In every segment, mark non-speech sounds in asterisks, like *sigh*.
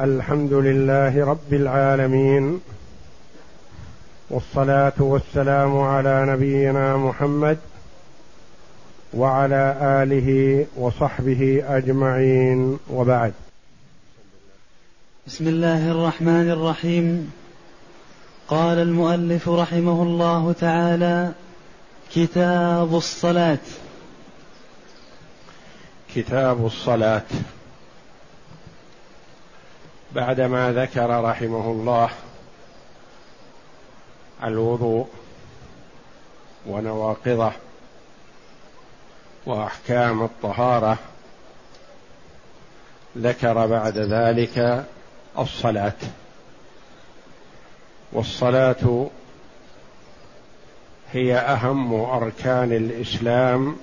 الحمد لله رب العالمين والصلاة والسلام على نبينا محمد وعلى آله وصحبه أجمعين وبعد. بسم الله الرحمن الرحيم. قال المؤلف رحمه الله تعالى كتاب الصلاة. كتاب الصلاة. بعدما ذكر رحمه الله الوضوء ونواقضه وأحكام الطهارة ذكر بعد ذلك الصلاة. والصلاة هي أهم أركان الإسلام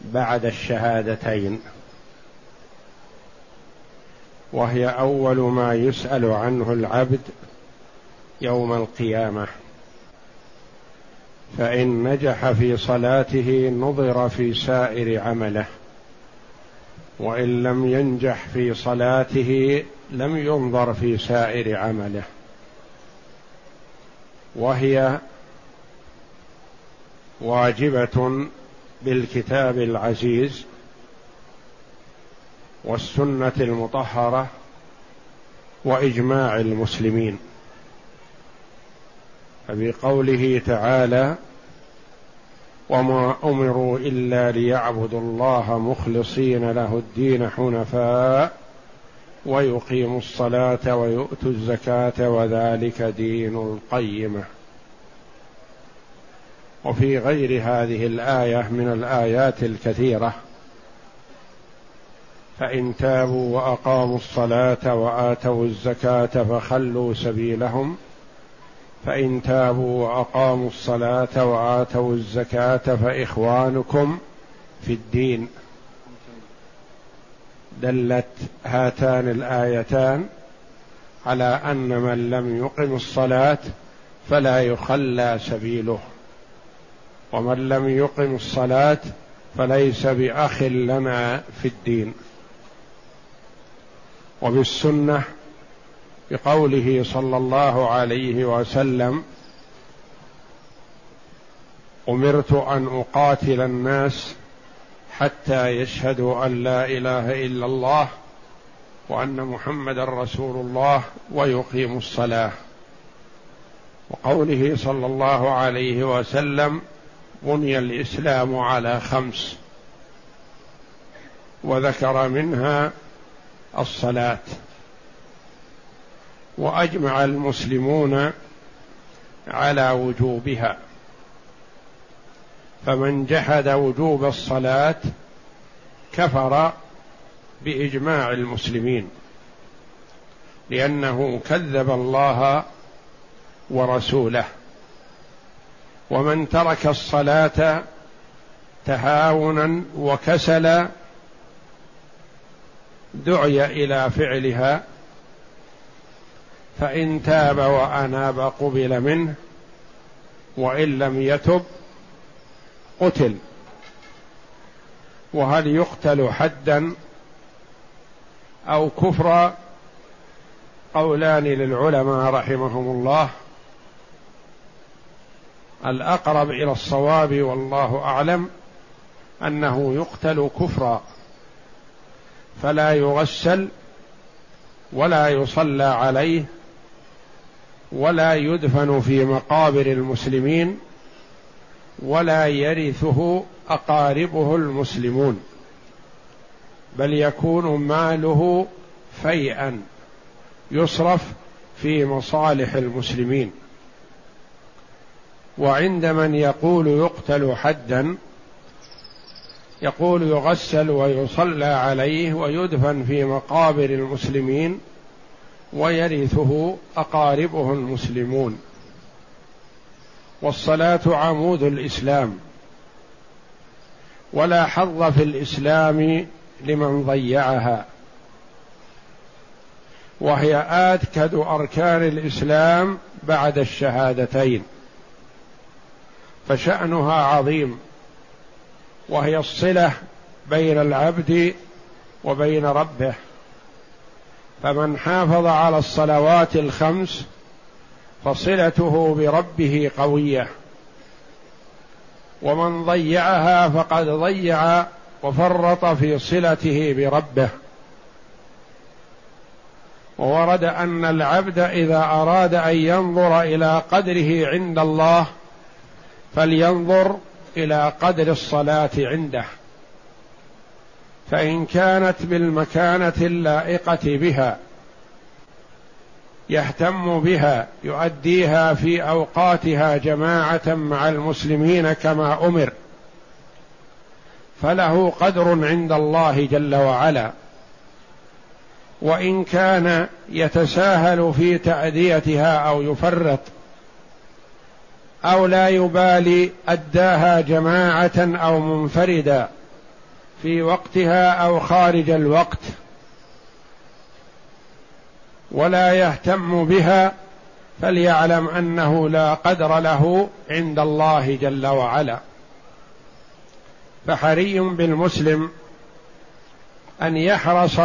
بعد الشهادتين. وهي أول ما يسأل عنه العبد يوم القيامة. فإن نجح في صلاته نظر في سائر عمله وإن لم ينجح في صلاته لم ينظر في سائر عمله. وهي واجبة بالكتاب العزيز والسنة المطهرة وإجماع المسلمين. فبقوله تعالى وما أمروا إلا ليعبدوا الله مخلصين له الدين حنفاء ويقيموا الصلاة ويؤتوا الزكاة وذلك دين القيمة. وفي غير هذه الآية من الآيات الكثيرة فإن تابوا وأقاموا الصلاة وآتوا الزكاة فخلوا سبيلهم. فإن تابوا وأقاموا الصلاة وآتوا الزكاة فإخوانكم في الدين. دلت هاتان الآيتان على أن من لم يقم الصلاة فلا يخلى سبيله. ومن لم يقم الصلاة فليس بأخ لنا في الدين. وبالسنة بقوله صلى الله عليه وسلم أمرت أن أقاتل الناس حتى يشهدوا أن لا إله إلا الله وأن محمدا رسول الله ويقيموا الصلاة. وقوله صلى الله عليه وسلم بني الإسلام على خمس. وذكر منها الصلاة. وأجمع المسلمون على وجوبها. فمن جحد وجوب الصلاة كفر بإجماع المسلمين لأنه كذب الله ورسوله. ومن ترك الصلاة تهاونا وكسلا دعي إلى فعلها فإن تاب وأناب قبل منه وإن لم يتب قتل. وهل يقتل حدا أو كفرا قولان للعلماء رحمهم الله. الأقرب إلى الصواب والله أعلم أنه يقتل كفرا. فلا يغسل ولا يصلى عليه ولا يدفن في مقابر المسلمين ولا يرثه أقاربه المسلمون بل يكون ماله فيئا يصرف في مصالح المسلمين. وعند من يقول يقتل حدا يقول يغسل ويصلى عليه ويدفن في مقابر المسلمين ويرثه أقاربه المسلمون. والصلاة عمود الإسلام. ولا حظ في الإسلام لمن ضيعها. وهي اكد أركان الإسلام بعد الشهادتين. فشأنها عظيم. وهي الصلة بين العبد وبين ربه. فمن حافظ على الصلوات الخمس فصلته بربه قوية. ومن ضيعها فقد ضيع وفرط في صلته بربه. وورد أن العبد إذا أراد أن ينظر إلى قدره عند الله فلينظر إلى قدر الصلاة عنده فإن كانت بالمكانة اللائقة بها يهتم بها يؤديها في أوقاتها جماعة مع المسلمين كما أمر فله قدر عند الله جل وعلا. وإن كان يتساهل في تأديتها أو يفرط أو لا يبالي أداها جماعة أو منفردا في وقتها أو خارج الوقت ولا يهتم بها فليعلم أنه لا قدر له عند الله جل وعلا. فحري بالمسلم أن يحرص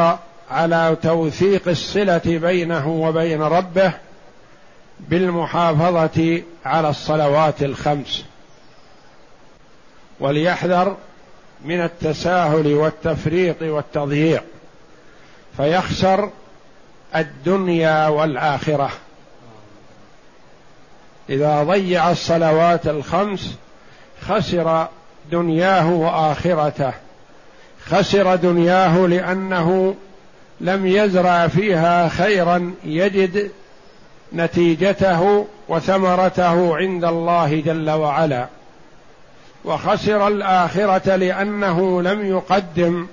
على توثيق الصلة بينه وبين ربه بالمحافظة على الصلوات الخمس وليحذر من التساهل والتفريط والتضييع فيخسر الدنيا والآخرة. إذا ضيع الصلوات الخمس خسر دنياه وآخرته خسر دنياه لأنه لم يزرع فيها خيرا يجد نتيجته وثمرته عند الله جل وعلا. وخسر الآخرة لأنه لم يقدم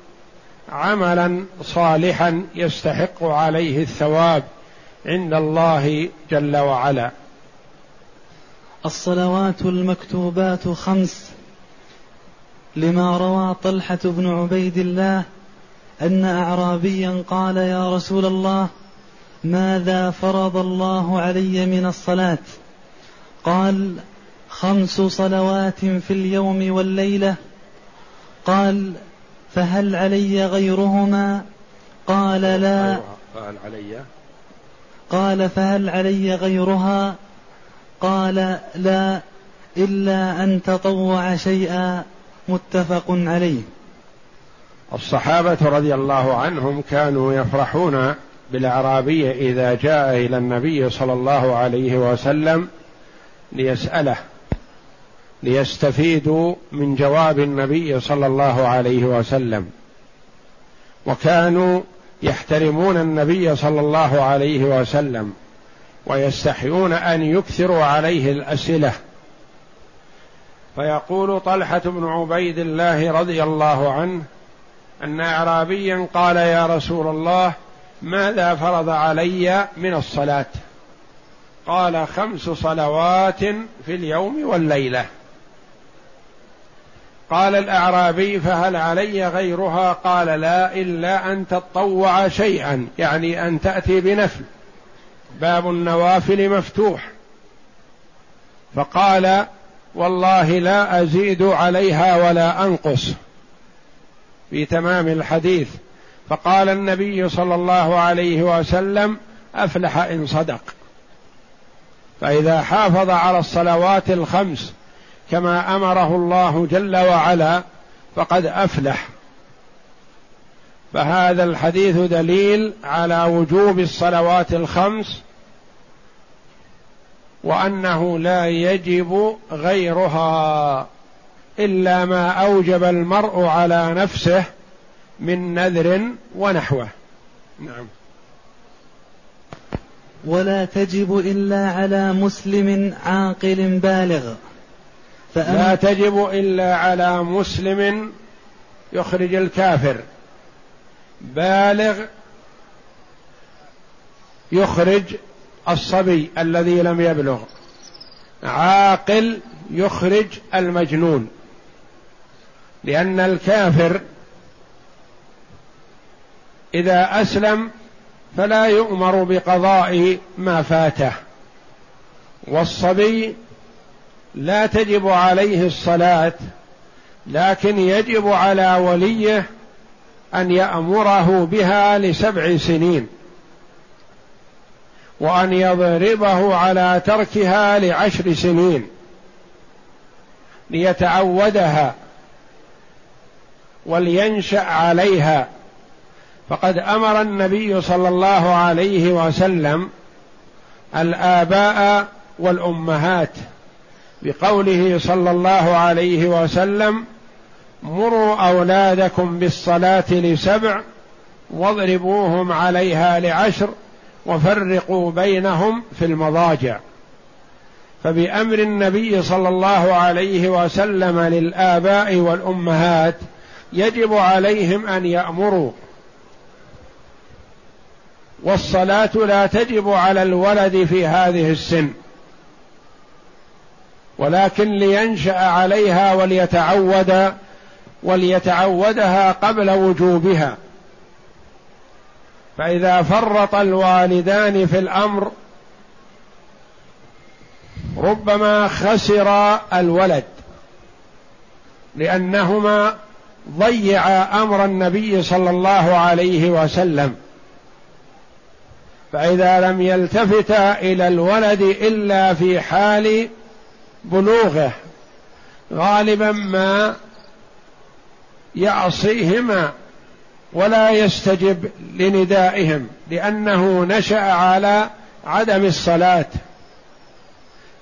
عملا صالحا يستحق عليه الثواب عند الله جل وعلا. الصلوات المكتوبات خمس لما روى طلحة بن عبيد الله أن اعرابيا قال يا رسول الله ماذا فرض الله علي من الصلاة؟ قال خمس صلوات في اليوم والليلة. قال فهل علي غيرهما؟ قال لا. فهل علي. قال فهل علي غيرها؟ قال لا إلا أن تطوع شيئا. متفق عليه. الصحابة رضي الله عنهم كانوا يفرحون بالأعرابي إذا جاء إلى النبي صلى الله عليه وسلم ليسأله ليستفيدوا من جواب النبي صلى الله عليه وسلم. وكانوا يحترمون النبي صلى الله عليه وسلم ويستحيون أن يكثروا عليه الأسئلة. فيقول طلحة بن عبيد الله رضي الله عنه أن اعرابيا قال يا رسول الله ماذا فرض علي من الصلاة؟ قال خمس صلوات في اليوم والليلة. قال الأعرابي فهل علي غيرها؟ قال لا إلا أن تطوع شيئا يعني أن تأتي بنفل. باب النوافل مفتوح. فقال والله لا أزيد عليها ولا أنقص. في تمام الحديث. فقال النبي صلى الله عليه وسلم أفلح إن صدق. فإذا حافظ على الصلوات الخمس كما أمره الله جل وعلا فقد أفلح. فهذا الحديث دليل على وجوب الصلوات الخمس وأنه لا يجب غيرها إلا ما أوجب المرء على نفسه من نذر ونحوه. نعم. ولا تجب إلا على مسلم عاقل بالغ. لا تجب إلا على مسلم يخرج الكافر. بالغ يخرج الصبي الذي لم يبلغ. عاقل يخرج المجنون. لأن الكافر إذا أسلم فلا يؤمر بقضاء ما فاته. والصبي لا تجب عليه الصلاة لكن يجب على وليه أن يأمره بها لسبع سنين وأن يضربه على تركها لعشر سنين ليتعودها ولينشأ عليها فقد أمر النبي صلى الله عليه وسلم الآباء والأمهات بقوله صلى الله عليه وسلم مروا أولادكم بالصلاة لسبع واضربوهم عليها لعشر وفرقوا بينهم في المضاجع. فبأمر النبي صلى الله عليه وسلم للآباء والأمهات يجب عليهم أن يأمروا والصلاة لا تجب على الولد في هذه السن. ولكن لينشأ عليها وليتعود وليتعودها قبل وجوبها. فإذا فرط الوالدان في الأمر ربما خسر الولد لأنهما ضيعا أمر النبي صلى الله عليه وسلم. فإذا لم يلتفتا إلى الولد إلا في حال بلوغه غالبا ما يعصيهما ولا يستجب لندائهم لأنه نشأ على عدم الصلاة.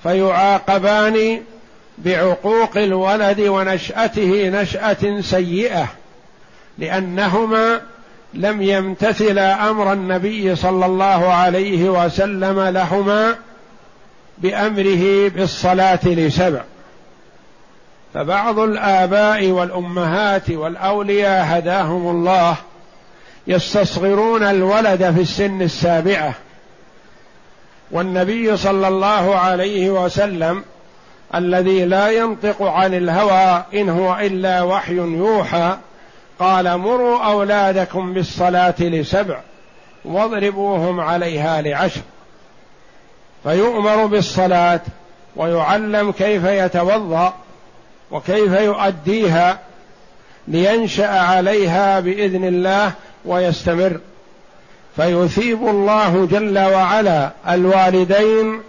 فيعاقبان بعقوق الولد ونشأته نشأة سيئة لأنهما لم يمتثلا أمر النبي صلى الله عليه وسلم لهما بأمره بالصلاة لسبع. فبعض الآباء والأمهات والأولياء هداهم الله يستصغرون الولد في السن السابعة. والنبي صلى الله عليه وسلم الذي لا ينطق عن الهوى إن هو إلا وحي يوحى قال مروا أولادكم بالصلاة لسبع واضربوهم عليها لعشر. فيؤمر بالصلاة ويعلم كيف يتوضأ وكيف يؤديها لينشأ عليها بإذن الله ويستمر. فيثيب الله جل وعلا الوالدين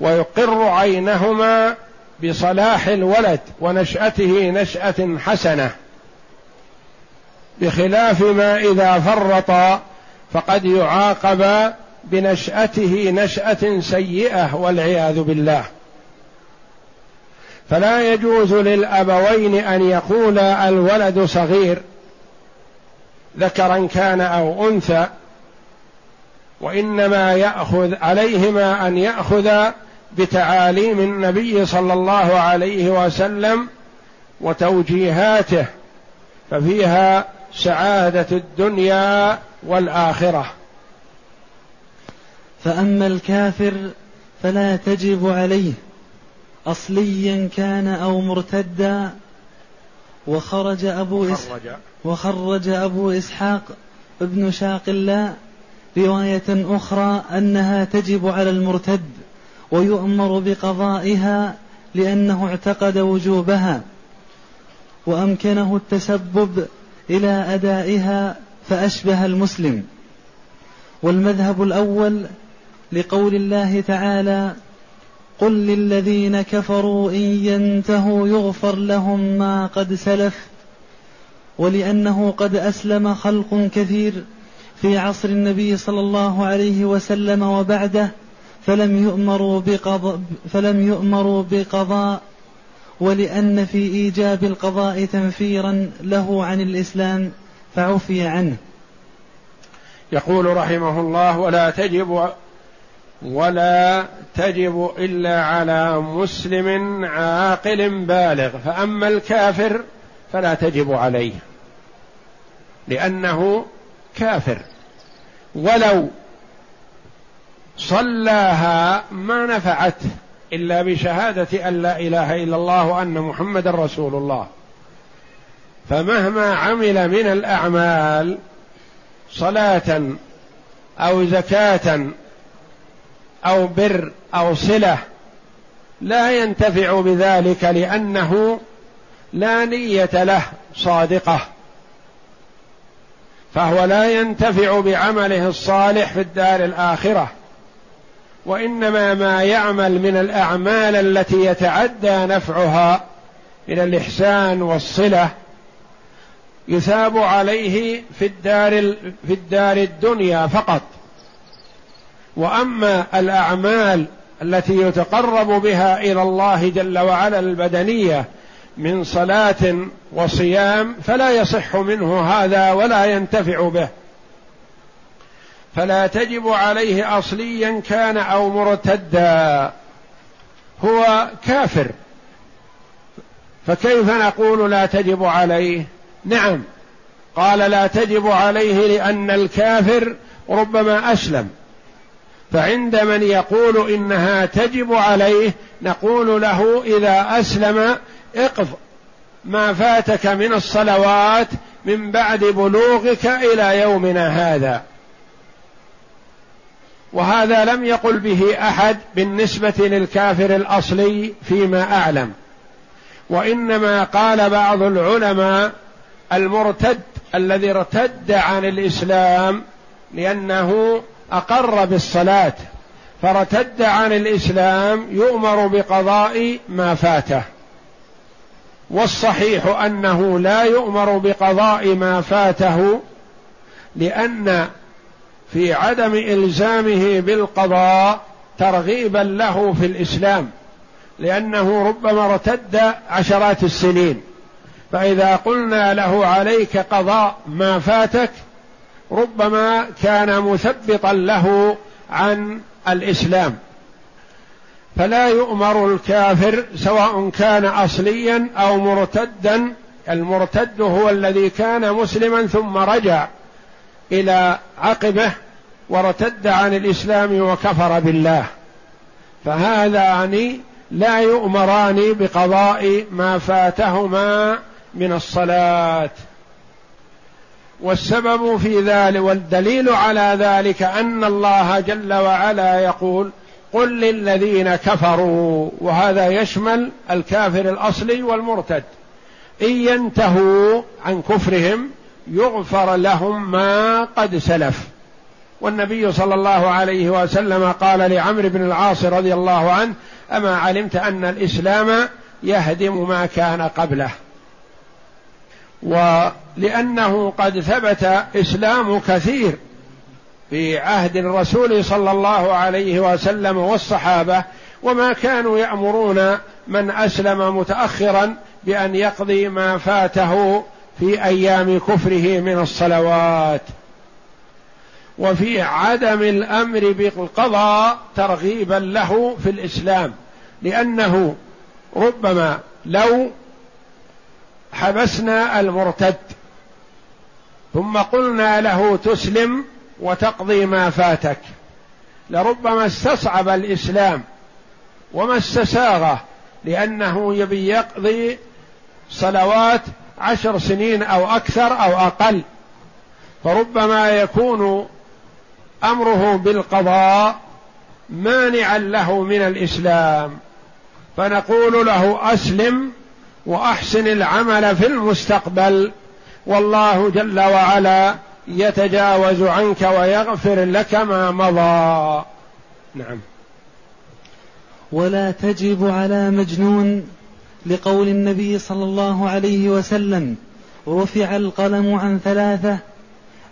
ويقر عينهما بصلاح الولد ونشأته نشأة حسنة. بخلاف ما إذا فرط فقد يعاقب بنشأته نشأة سيئة والعياذ بالله. فلا يجوز للأبوين أن يقول الولد صغير ذكرا كان أو أنثى وإنما يأخذ عليهما أن يأخذ بتعاليم النبي صلى الله عليه وسلم وتوجيهاته ففيها سعاده الدنيا والآخرة. فأما الكافر فلا تجب عليه. اصليا كان أو مرتدا. وخرج أبو إسحاق وخرج. أبو إسحاق ابن شاق الله رواية أخرى أنها تجب على المرتد ويؤمر بقضائها لأنه اعتقد وجوبها. وأمكنه التسبب إلى أدائها فأشبه المسلم. والمذهب الأول لقول الله تعالى قل للذين كفروا إن ينتهوا يغفر لهم ما قد سلف ولأنه قد أسلم خلق كثير في عصر النبي صلى الله عليه وسلم وبعده فلم يؤمروا بقضاء فلم يؤمروا بقضاء ولأن في إيجاب القضاء تنفيرا له عن الإسلام فعفي عنه. يقول رحمه الله ولا تجب ولا تجب إلا على مسلم عاقل بالغ فأما الكافر فلا تجب عليه لأنه كافر. ولو صلاها ما نفعته إلا بشهادة أن لا إله إلا الله وأن محمدا رسول الله. فمهما عمل من الأعمال صلاة أو زكاة أو بر أو صلة لا ينتفع بذلك لأنه لا نية له صادقة. فهو لا ينتفع بعمله الصالح في الدار الآخرة. وإنما ما يعمل من الأعمال التي يتعدى نفعها من الإحسان والصلة يثاب عليه في الدار في الدار الدنيا فقط. وأما الأعمال التي يتقرب بها إلى الله جل وعلا البدنية من صلاة وصيام فلا يصح منه هذا ولا ينتفع به. فلا تجب عليه اصليا كان أو مرتدا. هو كافر. فكيف نقول لا تجب عليه؟ نعم. قال لا تجب عليه لأن الكافر ربما أسلم. فعند من يقول إنها تجب عليه نقول له إذا أسلم اقف. ما فاتك من الصلوات من بعد بلوغك إلى يومنا هذا. وهذا لم يقل به أحد بالنسبة للكافر الأصلي فيما أعلم. وإنما قال بعض العلماء المرتد الذي ارتد عن الإسلام لأنه أقر بالصلاة فارتد عن الإسلام يؤمر بقضاء ما فاته. والصحيح أنه لا يؤمر بقضاء ما فاته لأن في عدم إلزامه بالقضاء ترغيبا له في الإسلام لأنه ربما ارتد عشرات السنين. فإذا قلنا له عليك قضاء ما فاتك ربما كان مثبطا له عن الإسلام. فلا يؤمر الكافر سواء كان اصليا أو مرتدا المرتد هو الذي كان مسلما ثم رجع. إلى عقبه وارتد عن الإسلام وكفر بالله. فهذان لا يؤمران بقضاء ما فاتهما من الصلاة. والسبب في ذلك والدليل على ذلك أن الله جل وعلا يقول قل للذين كفروا وهذا يشمل الكافر الأصلي والمرتد. إن ينتهوا عن كفرهم يغفر لهم ما قد سلف. والنبي صلى الله عليه وسلم قال لعمرو بن العاص رضي الله عنه أما علمت أن الإسلام يهدم ما كان قبله. ولأنه قد ثبت إسلام كثير في عهد الرسول صلى الله عليه وسلم والصحابة وما كانوا يأمرون من أسلم متاخرا بأن يقضي ما فاته في أيام كفره من الصلوات وفي عدم الأمر بالقضاء ترغيبا له في الإسلام لأنه ربما لو حبسنا المرتد ثم قلنا له تسلم وتقضي ما فاتك لربما استصعب الإسلام وما استساغه لأنه يبي يقضي صلوات عشر سنين أو أكثر أو أقل. فربما يكون أمره بالقضاء مانعا له من الإسلام. فنقول له أسلم وأحسن العمل في المستقبل. والله جل وعلا يتجاوز عنك ويغفر لك ما مضى. نعم. ولا تجب على مجنون لقول النبي صلى الله عليه وسلم رفع القلم عن ثلاثة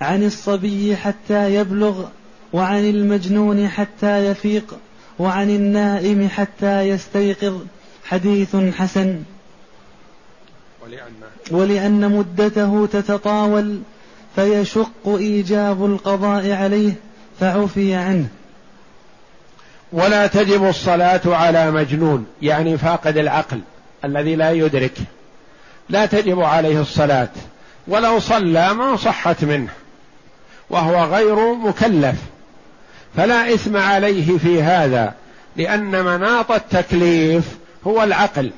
عن الصبي حتى يبلغ وعن المجنون حتى يفيق وعن النائم حتى يستيقظ. حديث حسن. ولأن, ولأن مدته تتطاول فيشق إيجاب القضاء عليه فعفي عنه. ولا تجب الصلاة على مجنون يعني فاقد العقل. الذي لا يدرك لا تجب عليه الصلاة ولو صلى ما صحت منه وهو غير مكلف. فلا إثم عليه في هذا لأن مناط التكليف هو العقل.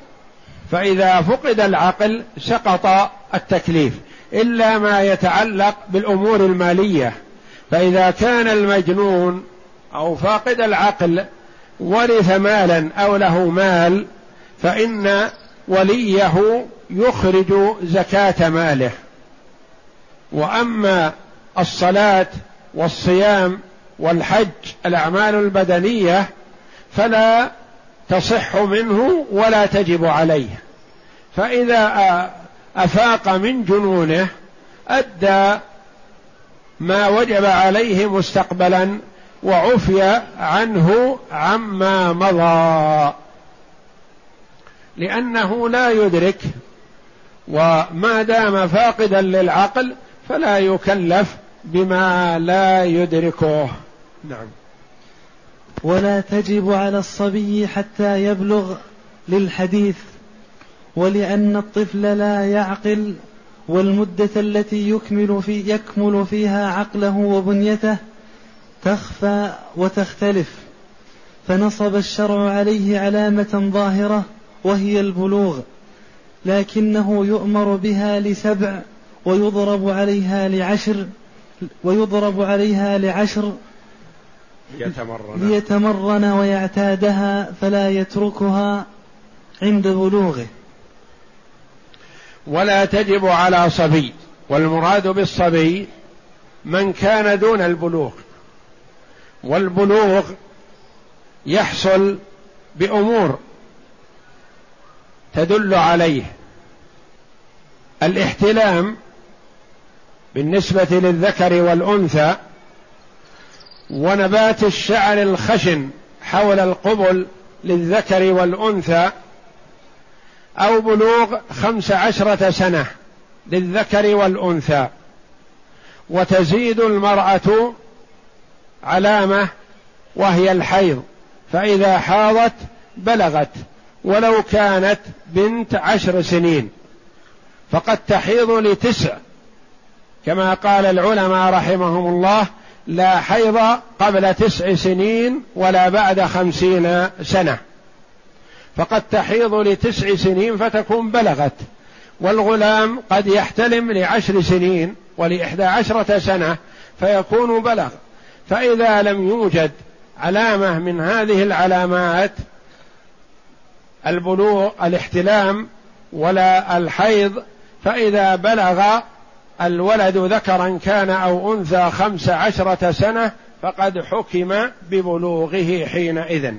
فإذا فقد العقل سقط التكليف إلا ما يتعلق بالأمور المالية. فإذا كان المجنون أو فاقد العقل ورث مالا أو له مال فإن وليه يخرج زكاة ماله. وأما الصلاة والصيام والحج الأعمال البدنية فلا تصح منه ولا تجب عليه. فإذا أفاق من جنونه أدى ما وجب عليه مستقبلا وعفي عنه عما مضى. لأنه لا يدرك وما دام فاقدا للعقل فلا يكلف بما لا يدركه. نعم. ولا تجب على الصبي حتى يبلغ للحديث ولأن الطفل لا يعقل والمدة التي يكمل في يكمل فيها عقله وبنيته تخفى وتختلف. فنصب الشرع عليه علامة ظاهرة وهي البلوغ لكنه يؤمر بها لسبع ويضرب عليها لعشر ويضرب عليها لعشر ليتمرن. ليتمرن ويعتادها فلا يتركها عند بلوغه. ولا تجب على صبي والمراد بالصبي من كان دون البلوغ. والبلوغ يحصل بأمور تدل عليه الاحتلام بالنسبة للذكر والأنثى ونبات الشعر الخشن حول القبل للذكر والأنثى أو بلوغ خمس عشرة سنة للذكر والأنثى وتزيد المرأة علامة وهي الحيض فإذا حاضت بلغت ولو كانت بنت عشر سنين فقد تحيض لتسع. كما قال العلماء رحمهم الله لا حيض قبل تسع سنين ولا بعد خمسين سنة. فقد تحيض لتسع سنين فتكون بلغت. والغلام قد يحتلم لعشر سنين ولإحدى عشرة سنة فيكون بلغ. فإذا لم يوجد علامة من هذه العلامات البلوغ الاحتلام ولا الحيض. فإذا بلغ الولد ذكرا كان أو أنثى خمس عشرة سنة فقد حكم ببلوغه حينئذ.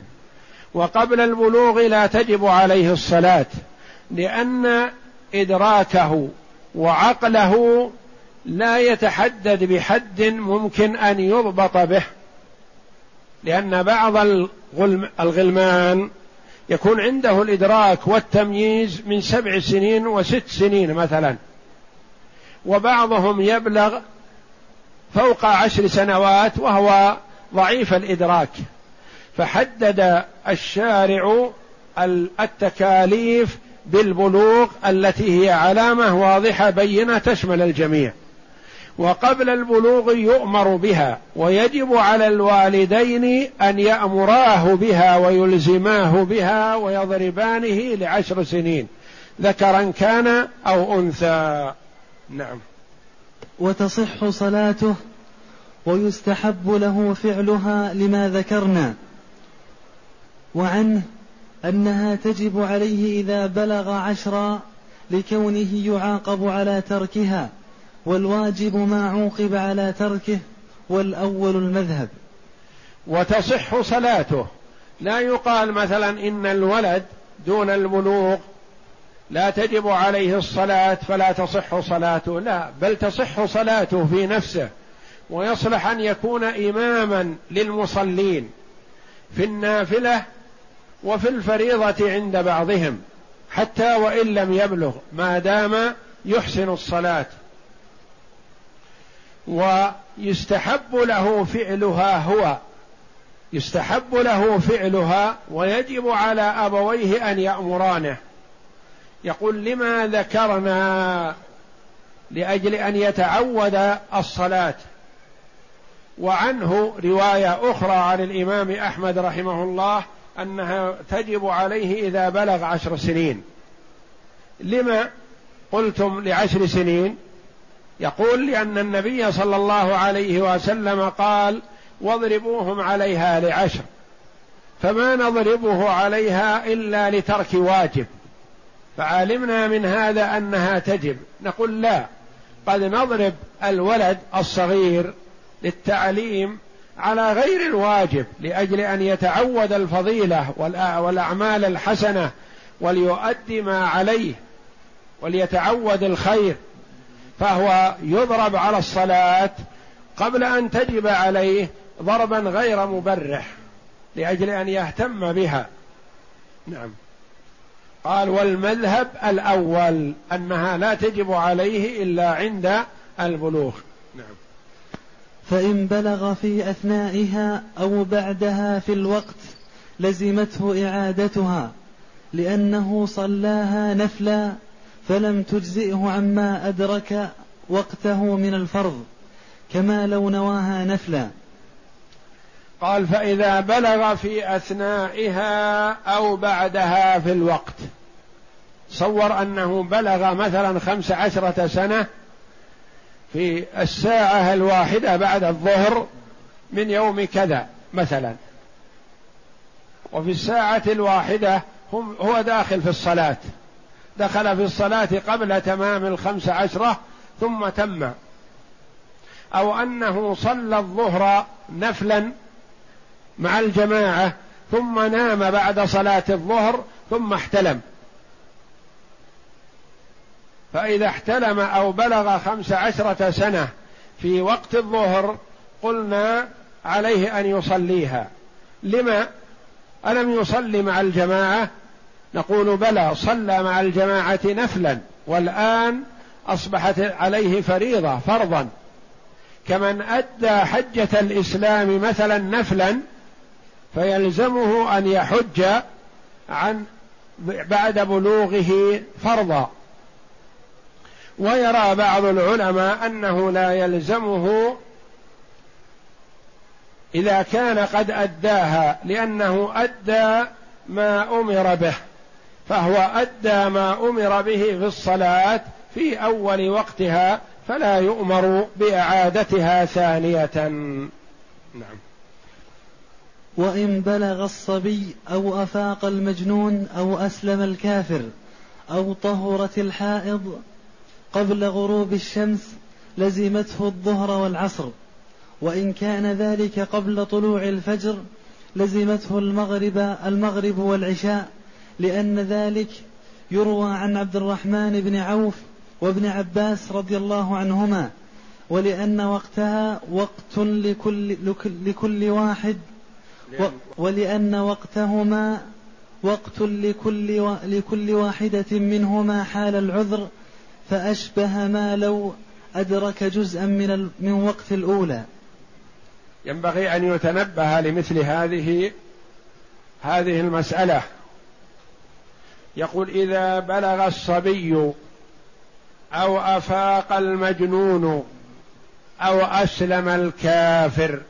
وقبل البلوغ لا تجب عليه الصلاة لأن إدراكه وعقله لا يتحدد بحد ممكن أن يضبط به لأن بعض الغلمان يكون عنده الإدراك والتمييز من سبع سنين وست سنين مثلا. وبعضهم يبلغ فوق عشر سنوات وهو ضعيف الإدراك. فحدد الشارع التكاليف بالبلوغ التي هي علامة واضحة بينة تشمل الجميع. وقبل البلوغ يؤمر بها ويجب على الوالدين أن يأمراه بها ويلزماه بها ويضربانه لعشر سنين ذكرا كان أو أنثى. نعم. وتصح صلاته ويستحب له فعلها لما ذكرنا. وعنه أنها تجب عليه إذا بلغ عشرا لكونه يعاقب على تركها. والواجب ما عوقب على تركه والأول المذهب. وتصح صلاته. لا يقال مثلا إن الولد دون البلوغ لا تجب عليه الصلاة فلا تصح صلاته. لا بل تصح صلاته في نفسه. ويصلح أن يكون إماما للمصلين في النافلة وفي الفريضة عند بعضهم حتى وإن لم يبلغ ما دام يحسن الصلاة. ويستحب له فعلها هو. يستحب له فعلها ويجب على أبويه أن يأمرانه. يقول لما ذكرنا لأجل أن يتعود الصلاة؟ وعنه رواية أخرى عن الإمام أحمد رحمه الله أنها تجب عليه إذا بلغ عشر سنين. لما قلتم لعشر سنين؟ يقول لأن النبي صلى الله عليه وسلم قال واضربوهم عليها لعشر فما نضربه عليها إلا لترك واجب فعلمنا من هذا أنها تجب. نقول لا قد نضرب الولد الصغير للتعليم على غير الواجب لأجل أن يتعود الفضيلة والأعمال الحسنة وليؤدي ما عليه وليتعود الخير فهو يضرب على الصلاة قبل أن تجب عليه ضربا غير مبرح لأجل أن يهتم بها. نعم. قال والمذهب الأول أنها لا تجب عليه إلا عند البلوغ. نعم. فإن بلغ في أثنائها أو بعدها في الوقت لزمته إعادتها لأنه صلاها نفلا فلم تجزئه عما أدرك وقته من الفرض كما لو نواها نفلا. قال فإذا بلغ في أثنائها أو بعدها في الوقت. صور أنه بلغ مثلا خمس عشرة سنة في الساعة الواحدة بعد الظهر من يوم كذا مثلا. وفي الساعة الواحدة هو داخل في الصلاة. دخل في الصلاة قبل تمام الخمس عشرة ثم تم. أو أنه صلى الظهر نفلا مع الجماعة ثم نام بعد صلاة الظهر ثم احتلم. فإذا احتلم أو بلغ خمس عشرة سنة في وقت الظهر قلنا عليه أن يصليها. لما؟ ألم يصلي مع الجماعة؟ نقول بلى صلى مع الجماعة نفلا والآن أصبحت عليه فريضة فرضا. كمن أدى حجة الإسلام مثلا نفلا فيلزمه أن يحج عن بعد بلوغه فرضا. ويرى بعض العلماء أنه لا يلزمه إذا كان قد أداها لأنه أدى ما أمر به. فهو أدى ما أمر به في الصلاة في أول وقتها فلا يؤمر بإعادتها ثانية. نعم. وإن بلغ الصبي أو أفاق المجنون أو أسلم الكافر أو طهرت الحائض قبل غروب الشمس لزمته الظهر والعصر وإن كان ذلك قبل طلوع الفجر لزمته المغرب المغرب والعشاء لأن ذلك يروى عن عبد الرحمن بن عوف وابن عباس رضي الله عنهما ولأن وقتها وقت لكل, لكل واحد ولأن وقتهما وقت لكل. لكل واحدة منهما حال العذر فأشبه ما لو أدرك جزءا من. من وقت الأولى ينبغي أن يتنبه لمثل هذه هذه المسألة يقول إذا بلغ الصبي أو أفاق المجنون أو أسلم الكافر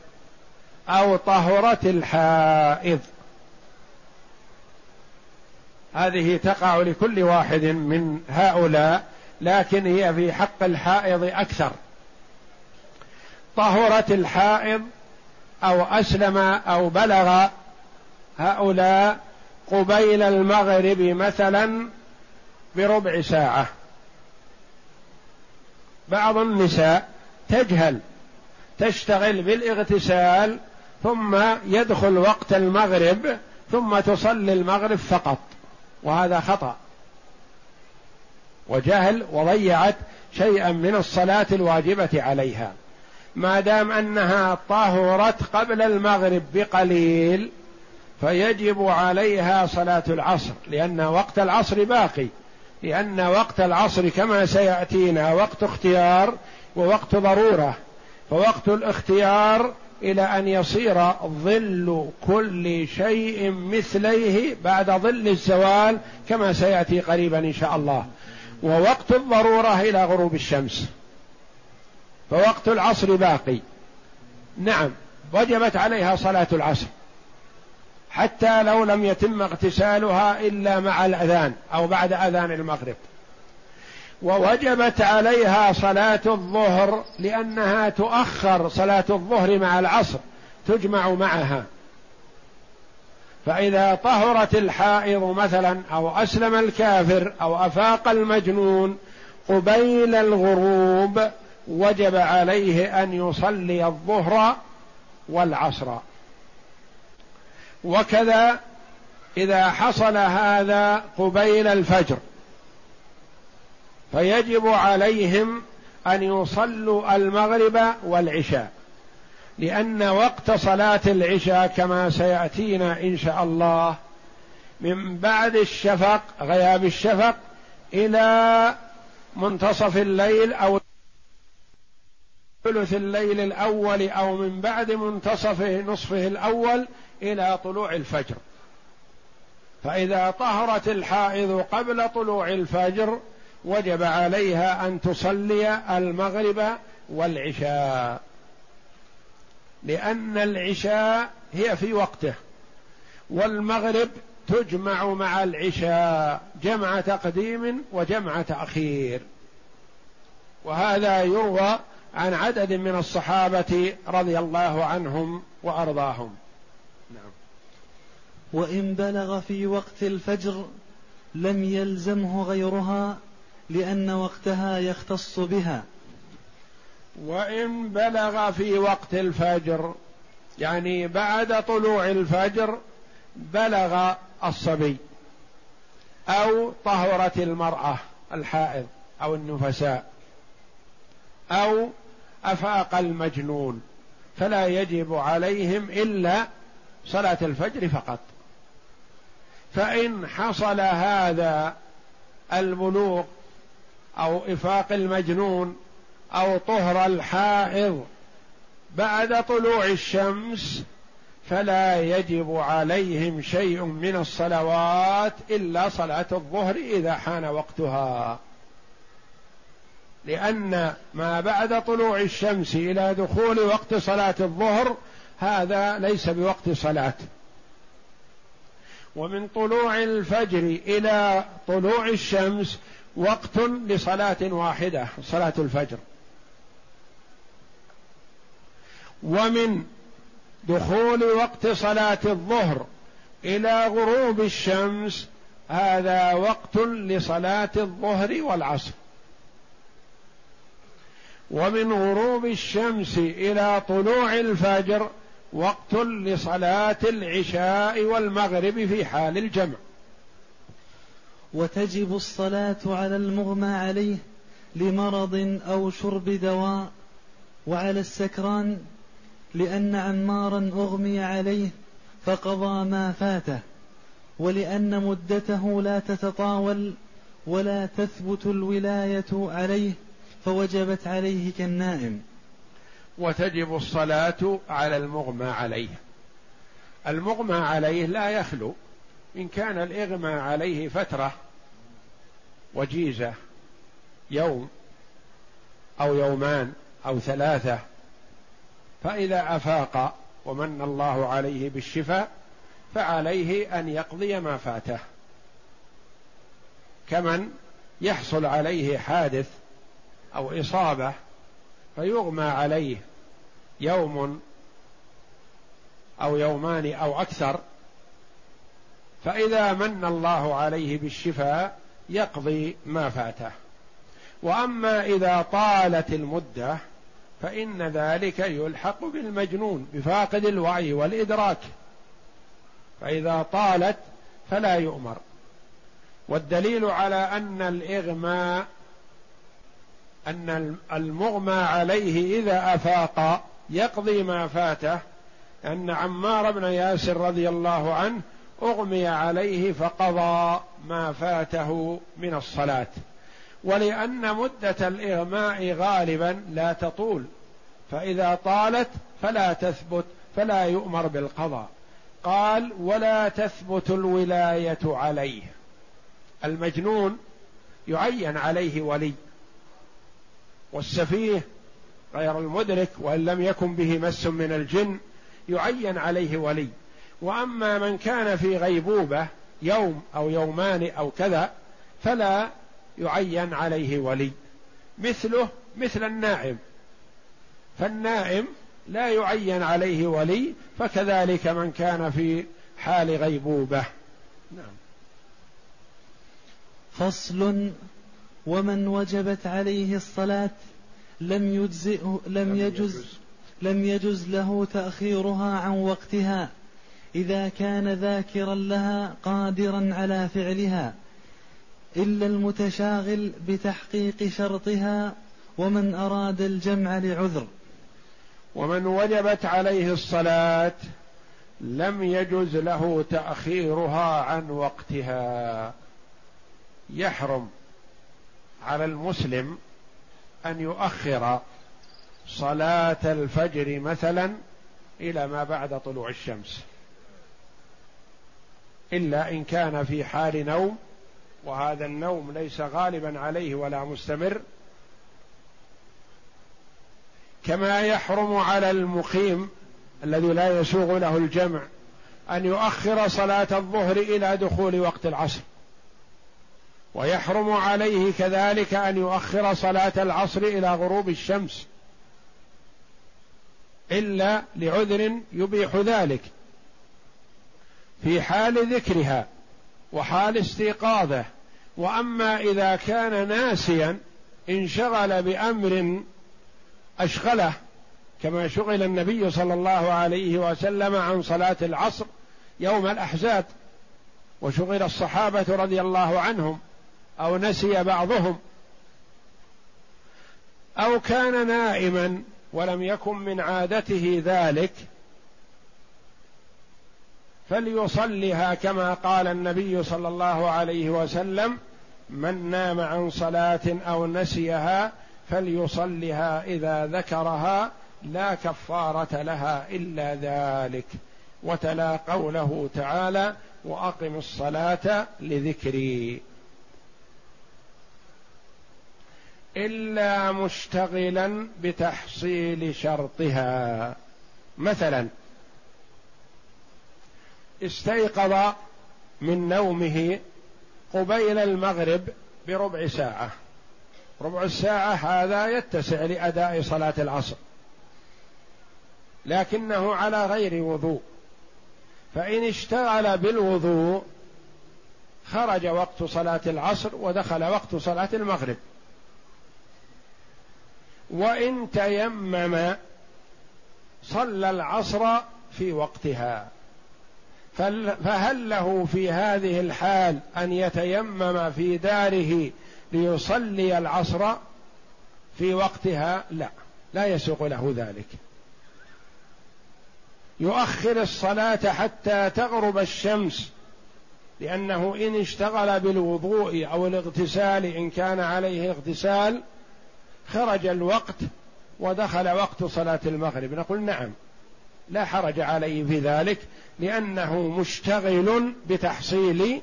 أو طهرت الحائض. هذه تقع لكل واحد من هؤلاء لكن هي في حق الحائض أكثر. طهرت الحائض أو أسلم أو بلغ هؤلاء قبيل المغرب مثلا بربع ساعة. بعض النساء تجهل تشتغل بالاغتسال ثم يدخل وقت المغرب ثم تصلي المغرب فقط وهذا خطأ. وجهل وضيعت شيئا من الصلاة الواجبة عليها. ما دام أنها طهرت قبل المغرب بقليل فيجب عليها صلاة العصر لأن وقت العصر باقي. لأن وقت العصر كما سيأتينا وقت اختيار ووقت ضرورة. فوقت الاختيار إلى أن يصير ظل كل شيء مثليه بعد ظل الزوال كما سيأتي قريبا إن شاء الله. ووقت الضرورة إلى غروب الشمس. فوقت العصر باقي. نعم وجبت عليها صلاة العصر. حتى لو لم يتم اغتسالها إلا مع الأذان أو بعد أذان المغرب. ووجبت عليها صلاة الظهر لأنها تؤخر صلاة الظهر مع العصر تجمع معها. فإذا طهرت الحائض مثلا أو أسلم الكافر أو أفاق المجنون قبيل الغروب وجب عليه أن يصلي الظهر والعصر. وكذا إذا حصل هذا قبيل الفجر. فيجب عليهم أن يصلوا المغرب والعشاء لأن وقت صلاة العشاء كما سيأتينا إن شاء الله من بعد الشفق غياب الشفق إلى منتصف الليل أو ثلث الليل الأول أو من بعد منتصف نصفه الأول إلى طلوع الفجر. فإذا طهرت الحائض قبل طلوع الفجر وجب عليها أن تصلي المغرب والعشاء. لأن العشاء هي في وقته. والمغرب تجمع مع العشاء جمع تقديم وجمع تأخير. وهذا يروى عن عدد من الصحابة رضي الله عنهم وأرضاهم. وإن بلغ في وقت الفجر لم يلزمه غيرها لأن وقتها يختص بها. وإن بلغ في وقت الفجر يعني بعد طلوع الفجر بلغ الصبي أو طهرت المرأة الحائض أو النفساء أو أفاق المجنون فلا يجب عليهم إلا صلاة الفجر فقط. فإن حصل هذا البلوغ أو إفاق المجنون أو طهر الحائض بعد طلوع الشمس فلا يجب عليهم شيء من الصلوات إلا صلاة الظهر إذا حان وقتها. لأن ما بعد طلوع الشمس إلى دخول وقت صلاة الظهر هذا ليس بوقت صلاة. ومن طلوع الفجر إلى طلوع الشمس وقت لصلاة واحدة صلاة الفجر. ومن دخول وقت صلاة الظهر إلى غروب الشمس هذا وقت لصلاة الظهر والعصر. ومن غروب الشمس إلى طلوع الفجر وقت لصلاة العشاء والمغرب في حال الجمع. وتجب الصلاة على المغمى عليه لمرض أو شرب دواء وعلى السكران لأن عمارا أغمي عليه فقضى ما فاته ولأن مدته لا تتطاول ولا تثبت الولاية عليه فوجبت عليه كالنائم. وتجب الصلاة على المغمى عليه. المغمى عليه لا يخلو. إن كان الإغمى عليه فترة وجيزة يوم أو يومان أو ثلاثة فإذا أفاق ومن الله عليه بالشفاء فعليه أن يقضي ما فاته. كمن يحصل عليه حادث أو إصابة فيغمى عليه يوم أو يومان أو أكثر فإذا من الله عليه بالشفاء يقضي ما فاته. وأما إذا طالت المدة فإن ذلك يلحق بالمجنون بفاقد الوعي والإدراك. فإذا طالت فلا يؤمر. والدليل على أن الإغماء أن المغمى عليه إذا أفاق يقضي ما فاته أن عمار بن ياسر رضي الله عنه أغمي عليه فقضى ما فاته من الصلاة. ولأن مدة الإغماء غالبا لا تطول فإذا طالت فلا تثبت فلا يؤمر بالقضاء. قال ولا تثبت الولاية عليه. المجنون يعين عليه ولي والسفيه غير المدرك وإن لم يكن به مس من الجن يعين عليه ولي. وأما من كان في غيبوبة يوم أو يومان أو كذا فلا يعين عليه ولي. مثله مثل النائم فالنائم لا يعين عليه ولي فكذلك من كان في حال غيبوبة. نعم. فصل ومن وجبت عليه الصلاة لم يجزئه لم يجز. لم يجز له تأخيرها عن وقتها. إذا كان ذاكرا لها قادرا على فعلها. إلا المتشاغل بتحقيق شرطها ومن أراد الجمع لعذر. ومن وجبت عليه الصلاة لم يجز له تأخيرها عن وقتها. يحرم. على المسلم أن يؤخر صلاة الفجر مثلا إلى ما بعد طلوع الشمس. إلا إن كان في حال نوم وهذا النوم ليس غالبا عليه ولا مستمر. كما يحرم على المقيم الذي لا يسوغ له الجمع أن يؤخر صلاة الظهر إلى دخول وقت العصر. ويحرم عليه كذلك أن يؤخر صلاة العصر إلى غروب الشمس. إلا لعذر يبيح ذلك. في حال ذكرها وحال استيقاظه. وأما إذا كان ناسيا انشغل بأمر أشغله كما شغل النبي صلى الله عليه وسلم عن صلاة العصر يوم الأحزاب وشغل الصحابة رضي الله عنهم. أو نسي بعضهم أو كان نائما ولم يكن من عادته ذلك فليصلها كما قال النبي صلى الله عليه وسلم من نام عن صلاة أو نسيها فليصلها إذا ذكرها لا كفارة لها إلا ذلك وتلا قوله تعالى وأقم الصلاة لذكري إلا مشتغلا بتحصيل شرطها. مثلا استيقظ من نومه قبيل المغرب بربع ساعة. ربع الساعة هذا يتسع لأداء صلاة العصر. لكنه على غير وضوء. فإن اشتغل بالوضوء خرج وقت صلاة العصر ودخل وقت صلاة المغرب. وإن تيمم صلى العصر في وقتها. فهل له في هذه الحال أن يتيمم في داره ليصلي العصر في وقتها؟ لا لا يسوق له ذلك. يؤخر الصلاة حتى تغرب الشمس لأنه إن اشتغل بالوضوء أو الاغتسال إن كان عليه اغتسال خرج الوقت ودخل وقت صلاة المغرب نقول نعم لا حرج عليه في ذلك لأنه مشتغل بتحصيل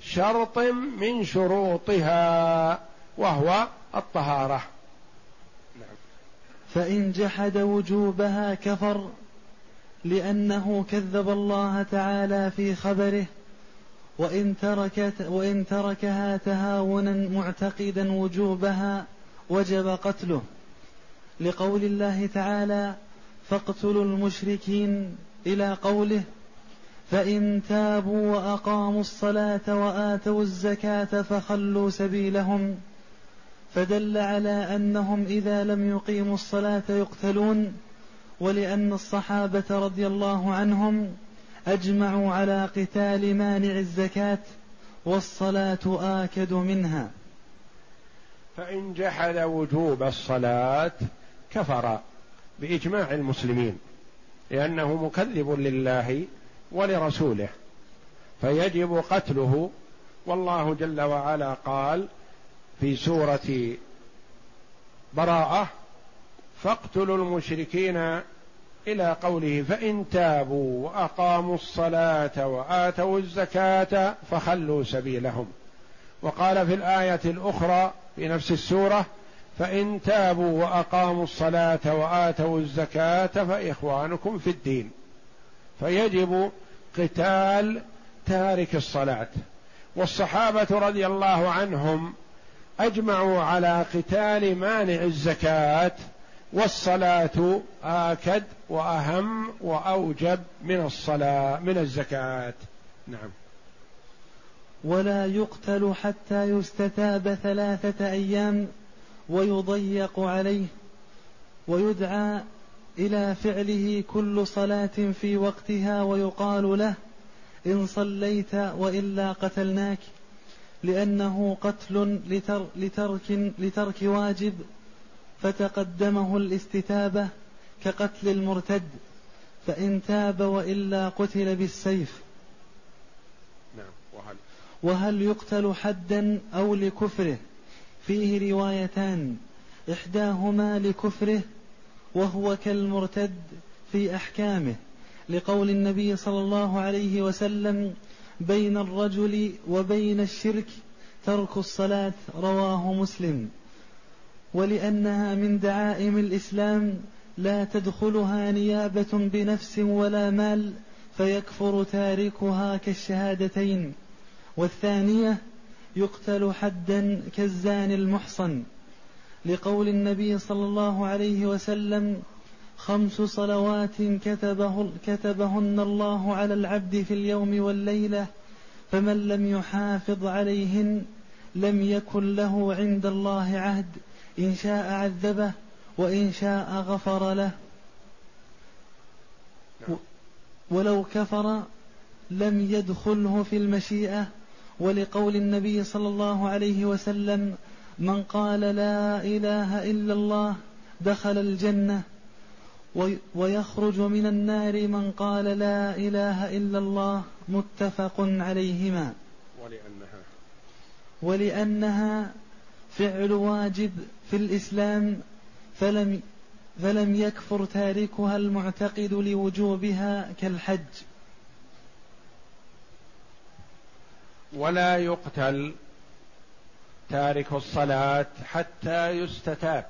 شرط من شروطها وهو الطهارة نعم. فإن جحد وجوبها كفر لأنه كذب الله تعالى في خبره وإن تركت وإن تركها تهاونا معتقدا وجوبها وجب قتله. لقول الله تعالى فاقتلوا المشركين إلى قوله فإن تابوا وأقاموا الصلاة وآتوا الزكاة فخلوا سبيلهم. فدل على أنهم إذا لم يقيموا الصلاة يقتلون ولأن الصحابة رضي الله عنهم أجمعوا على قتال مانع الزكاة والصلاة آكد منها. فإن جحد وجوب الصلاة كفر بإجماع المسلمين لأنه مكذب لله ولرسوله فيجب قتله. والله جل وعلا قال في سورة براءة فاقتلوا المشركين إلى قوله فإن تابوا وأقاموا الصلاة وآتوا الزكاة فخلوا سبيلهم. وقال في الآية الأخرى في نفس السورة فإن تابوا وأقاموا الصلاة وآتوا الزكاة فإخوانكم في الدين. فيجب قتال تارك الصلاة. والصحابة رضي الله عنهم أجمعوا على قتال مانع الزكاة والصلاة آكد وأهم وأوجب من الصلاة من الزكاة. نعم. ولا يقتل حتى يستتاب ثلاثة أيام ويضيق عليه ويدعى إلى فعله كل صلاة في وقتها ويقال له إن صليت وإلا قتلناك لأنه قتل لتر لترك, لترك واجب فتقدمه الاستتابة كقتل المرتد فإن تاب وإلا قتل بالسيف وهل يقتل حدا أو لكفره؟ فيه روايتان. إحداهما لكفره وهو كالمرتد في أحكامه. لقول النبي صلى الله عليه وسلم بين الرجل وبين الشرك ترك الصلاة رواه مسلم. ولأنها من دعائم الإسلام لا تدخلها نيابة بنفس ولا مال فيكفر تاركها كالشهادتين. والثانية يقتل حدا كالزاني المحصن لقول النبي صلى الله عليه وسلم خمس صلوات كتبه كتبهن الله على العبد في اليوم والليلة فمن لم يحافظ عليهن لم يكن له عند الله عهد إن شاء عذبه وإن شاء غفر له نعم. ولو كفر لم يدخله في المشيئة ولقول النبي صلى الله عليه وسلم من قال لا إله إلا الله دخل الجنة ويخرج من النار من قال لا إله إلا الله متفق عليهما. ولأنها. ولأنها فعل واجب في الإسلام فلم فلم يكفر تاركها المعتقد لوجوبها كالحج. ولا يقتل تارك الصلاة حتى يستتاب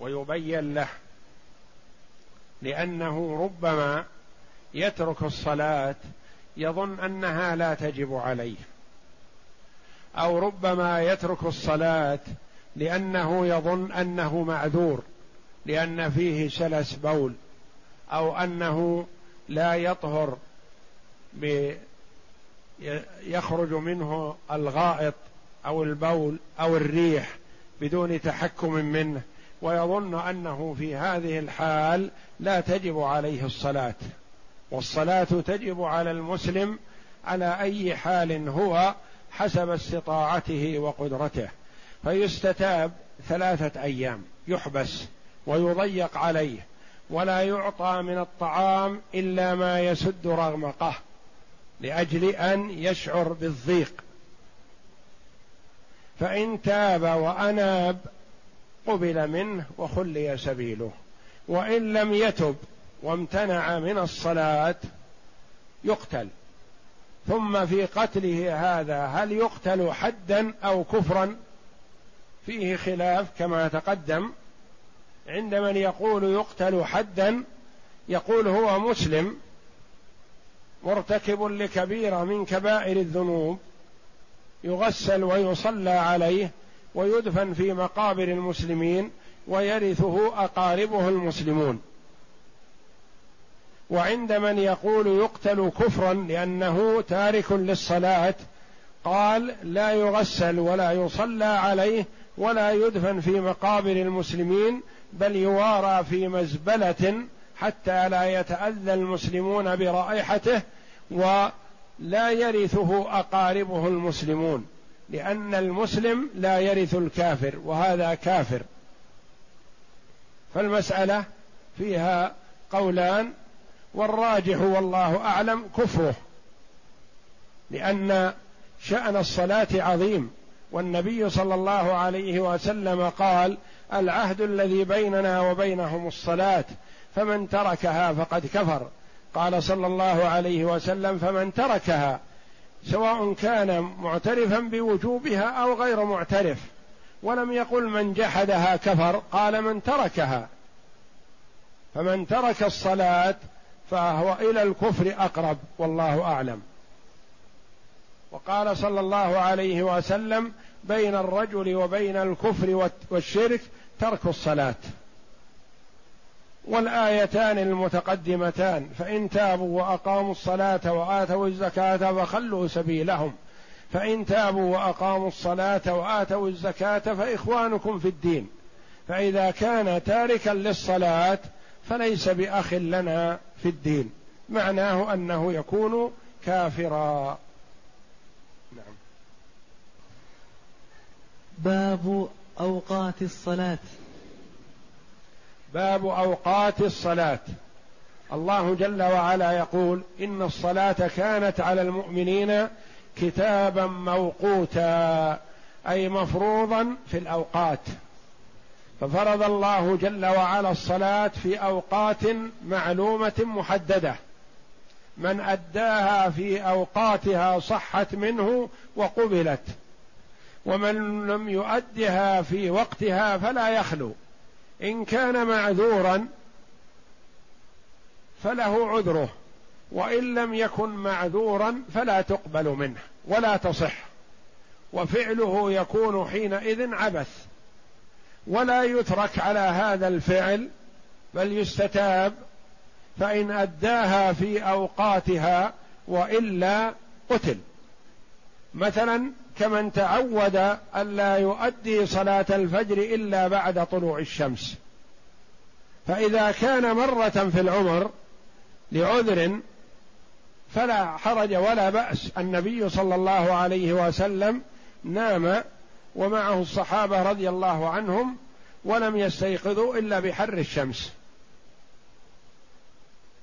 ويبين له لأنه ربما يترك الصلاة يظن أنها لا تجب عليه أو ربما يترك الصلاة لأنه يظن أنه معذور لأن فيه سلس بول أو أنه لا يطهر يخرج منه الغائط أو البول أو الريح بدون تحكم منه ويظن أنه في هذه الحال لا تجب عليه الصلاة. والصلاة تجب على المسلم على أي حال هو حسب استطاعته وقدرته. فيستتاب ثلاثة أيام يحبس ويضيق عليه ولا يعطى من الطعام إلا ما يسد رغمقه. لأجل أن يشعر بالضيق. فإن تاب وأناب قبل منه وخلي سبيله. وإن لم يتب وامتنع من الصلاة يقتل. ثم في قتله هذا هل يقتل حدا أو كفرا؟ فيه خلاف كما تقدم. عند من يقول يقتل حدا يقول هو مسلم. مرتكب لكبيره من كبائر الذنوب يغسل ويصلى عليه ويدفن في مقابر المسلمين ويرثه أقاربه المسلمون. وعند من يقول يقتل كفرا لأنه تارك للصلاة قال لا يغسل ولا يصلى عليه ولا يدفن في مقابر المسلمين بل يوارى في مزبلة حتى لا يتأذى المسلمون برائحته ولا يرثه أقاربه المسلمون لأن المسلم لا يرث الكافر وهذا كافر. فالمسألة فيها قولان والراجح والله أعلم كفره لأن شأن الصلاة عظيم. والنبي صلى الله عليه وسلم قال العهد الذي بيننا وبينهم الصلاة فمن تركها فقد كفر. قال صلى الله عليه وسلم فمن تركها سواء كان معترفا بوجوبها أو غير معترف ولم يقل من جحدها كفر قال من تركها. فمن ترك الصلاة فهو إلى الكفر أقرب والله أعلم. وقال صلى الله عليه وسلم بين الرجل وبين الكفر والشرك ترك الصلاة. والآيتان المتقدمتان فإن تابوا وأقاموا الصلاة وآتوا الزكاة فخلوا سبيلهم. فإن تابوا وأقاموا الصلاة وآتوا الزكاة فإخوانكم في الدين. فإذا كان تاركا للصلاة فليس بأخ لنا في الدين. معناه أنه يكون كافرا. نعم باب أوقات الصلاة. باب أوقات الصلاة. الله جل وعلا يقول إن الصلاة كانت على المؤمنين كتابا موقوتا أي مفروضا في الأوقات. ففرض الله جل وعلا الصلاة في أوقات معلومة محددة. من أداها في أوقاتها صحت منه وقبلت. ومن لم يؤدها في وقتها فلا يخلو. إن كان معذورا فله عذره وإن لم يكن معذورا فلا تقبل منه ولا تصح. وفعله يكون حينئذ عبث. ولا يترك على هذا الفعل بل يستتاب فإن أداها في أوقاتها وإلا قتل. مثلا كمن تعود الا يؤدي صلاة الفجر إلا بعد طلوع الشمس. فإذا كان مرة في العمر لعذر فلا حرج ولا بأس. النبي صلى الله عليه وسلم نام ومعه الصحابة رضي الله عنهم ولم يستيقظوا إلا بحر الشمس.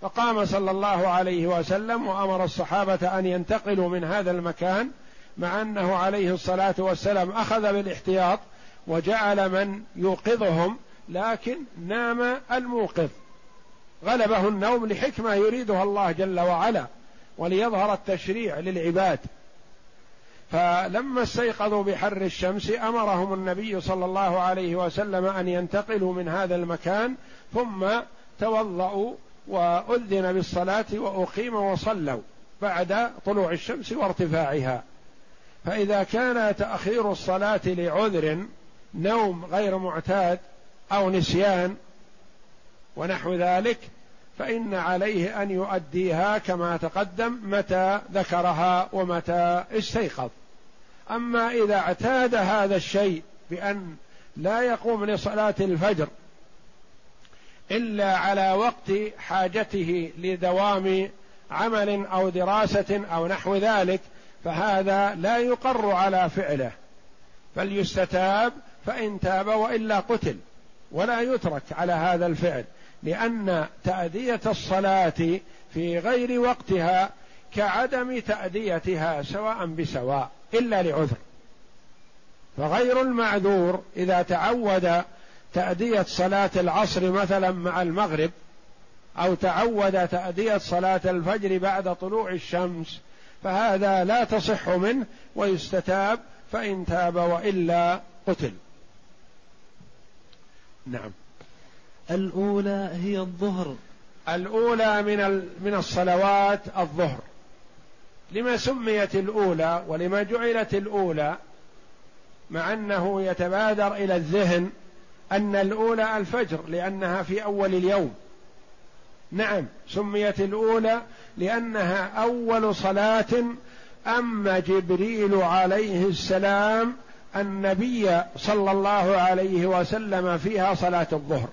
فقام صلى الله عليه وسلم وأمر الصحابة أن ينتقلوا من هذا المكان مع أنه عليه الصلاة والسلام أخذ بالاحتياط وجعل من يوقظهم لكن نام الموقظ. غلبه النوم لحكمة يريدها الله جل وعلا وليظهر التشريع للعباد. فلما استيقظوا بحر الشمس أمرهم النبي صلى الله عليه وسلم أن ينتقلوا من هذا المكان ثم توضأوا وأذن بالصلاة وأقيم وصلوا بعد طلوع الشمس وارتفاعها. فإذا كان تأخير الصلاة لعذر نوم غير معتاد أو نسيان ونحو ذلك فإن عليه أن يؤديها كما تقدم متى ذكرها ومتى استيقظ. أما إذا اعتاد هذا الشيء بأن لا يقوم لصلاة الفجر إلا على وقت حاجته لدوام عمل أو دراسة أو نحو ذلك فهذا لا يقر على فعله. بل يستتاب فإن تاب وإلا قتل. ولا يترك على هذا الفعل لأن تأدية الصلاة في غير وقتها كعدم تأديتها سواء بسواء إلا لعذر. فغير المعذور إذا تعود تأدية صلاة العصر مثلا مع المغرب أو تعود تأدية صلاة الفجر بعد طلوع الشمس فهذا لا تصح منه ويستتاب فإن تاب وإلا قتل. نعم. الأولى هي الظهر. الأولى من من الصلوات الظهر. لما سميت الأولى ولما جعلت الأولى مع أنه يتبادر إلى الذهن أن الأولى الفجر لأنها في أول اليوم. نعم سميت الأولى لأنها أول صلاة أما جبريل عليه السلام النبي صلى الله عليه وسلم فيها صلاة الظهر.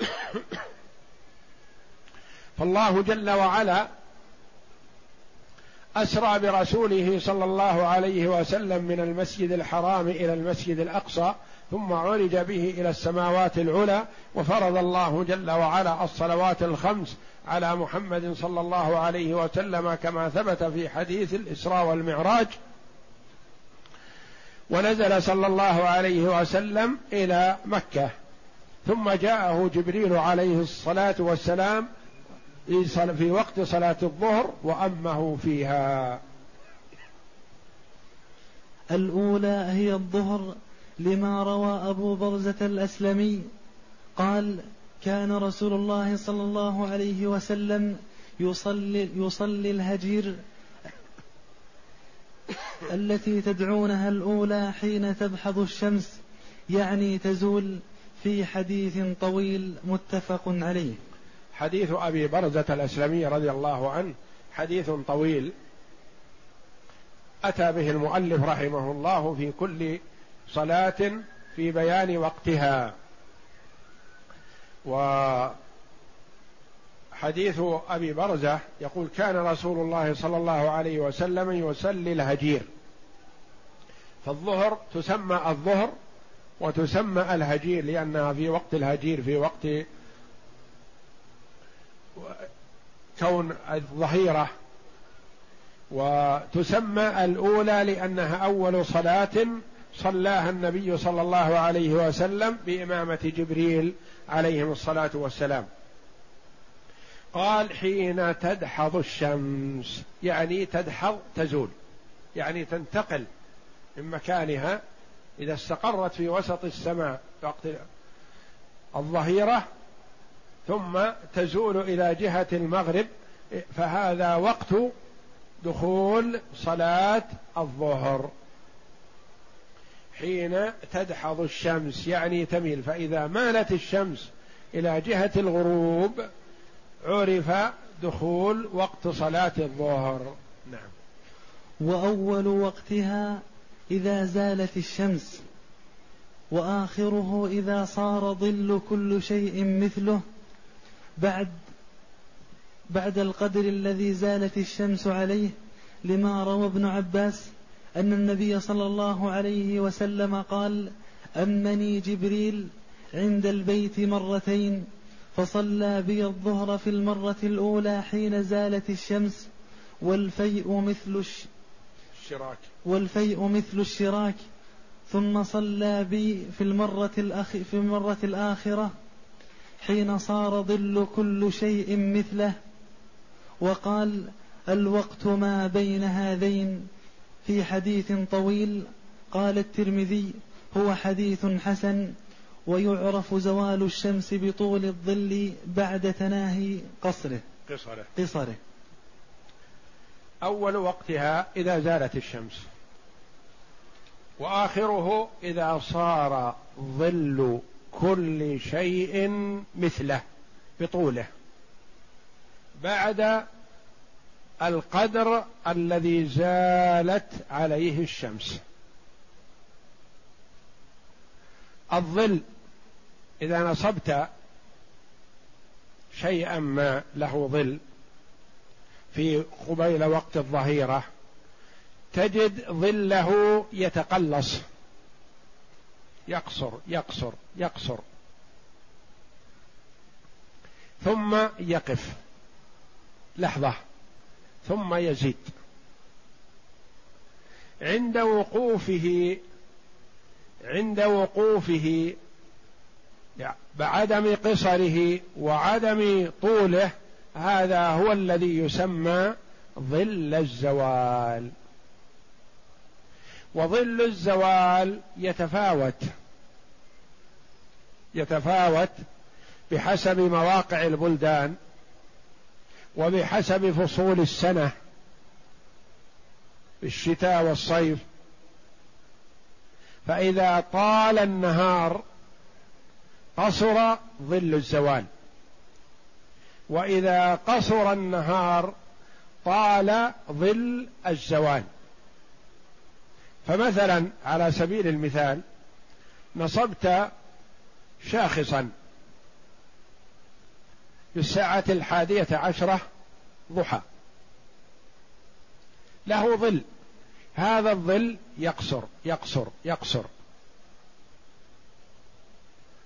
*coughs* فالله جل وعلا أسرى برسوله صلى الله عليه وسلم من المسجد الحرام إلى المسجد الأقصى ثم عرج به إلى السماوات العلى وفرض الله جل وعلا الصلوات الخمس على محمد صلى الله عليه وسلم كما ثبت في حديث الإسراء والمعراج. ونزل صلى الله عليه وسلم إلى مكة. ثم جاءه جبريل عليه الصلاة والسلام في وقت صلاة الظهر وأمه فيها. الأولى هي الظهر لما روى أبو برزة الأسلمي قال كان رسول الله صلى الله عليه وسلم يصلي, يصلي الهجير التي تدعونها الأولى حين تبحض الشمس يعني تزول في حديث طويل متفق عليه. حديث أبي برزه الأسلمي رضي الله عنه حديث طويل أتى به المؤلف رحمه الله في كل صلاة في بيان وقتها. وحديث أبي برزة يقول كان رسول الله صلى الله عليه وسلم يصلي الهجير. فالظهر تسمى الظهر وتسمى الهجير لأنها في وقت الهجير في وقت كون الظهيرة. وتسمى الأولى لأنها أول صلاة صلاها النبي صلى الله عليه وسلم بإمامة جبريل عليهم الصلاة والسلام. قال حين تدحض الشمس يعني تدحض تزول يعني تنتقل من مكانها إذا استقرت في وسط السماء وقت الظهيرة ثم تزول إلى جهة المغرب فهذا وقت دخول صلاة الظهر. حين تدحض الشمس يعني تميل. فإذا مالت الشمس إلى جهة الغروب عرف دخول وقت صلاة الظهر. نعم. وأول وقتها إذا زالت الشمس وآخره إذا صار ظل كل شيء مثله. بعد بعد القدر الذي زالت الشمس عليه لما روى ابن عباس أن النبي صلى الله عليه وسلم قال أمني جبريل عند البيت مرتين فصلى بي الظهر في المرة الأولى حين زالت الشمس والفيء مثل الشراك. والفيء مثل الشراك ثم صلى بي في المرة الأخ في المرة الآخرة حين صار ظل كل شيء مثله وقال الوقت ما بين هذين في حديث طويل قال الترمذي هو حديث حسن ويعرف زوال الشمس بطول الظل بعد تناهي قصره. قصره. قصره. أول وقتها إذا زالت الشمس. وآخره إذا صار ظل كل شيء مثله بطوله. بعد القدر الذي زالت عليه الشمس. الظل إذا نصبت شيئا ما له ظل في قبيل وقت الظهيرة تجد ظله يتقلص. يقصر يقصر يقصر. ثم يقف. لحظة. ثم يزيد. عند وقوفه عند وقوفه بعدم قصره وعدم طوله هذا هو الذي يسمى ظل الزوال. وظل الزوال يتفاوت يتفاوت بحسب مواقع البلدان. وبحسب فصول السنة الشتاء والصيف. فإذا طال النهار قصر ظل الزوال. وإذا قصر النهار طال ظل الزوال. فمثلا على سبيل المثال نصبت شاخصا. في الساعة الحادية عشرة ضحى. له ظل. هذا الظل يقصر يقصر يقصر.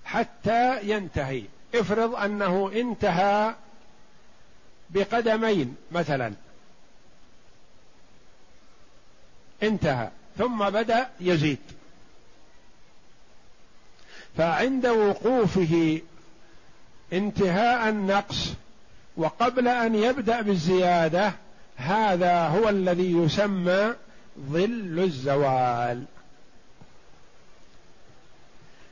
حتى ينتهي. افرض أنه انتهى بقدمين مثلا. انتهى ثم بدأ يزيد. فعند وقوفه انتهاء النقص وقبل أن يبدأ بالزيادة هذا هو الذي يسمى ظل الزوال.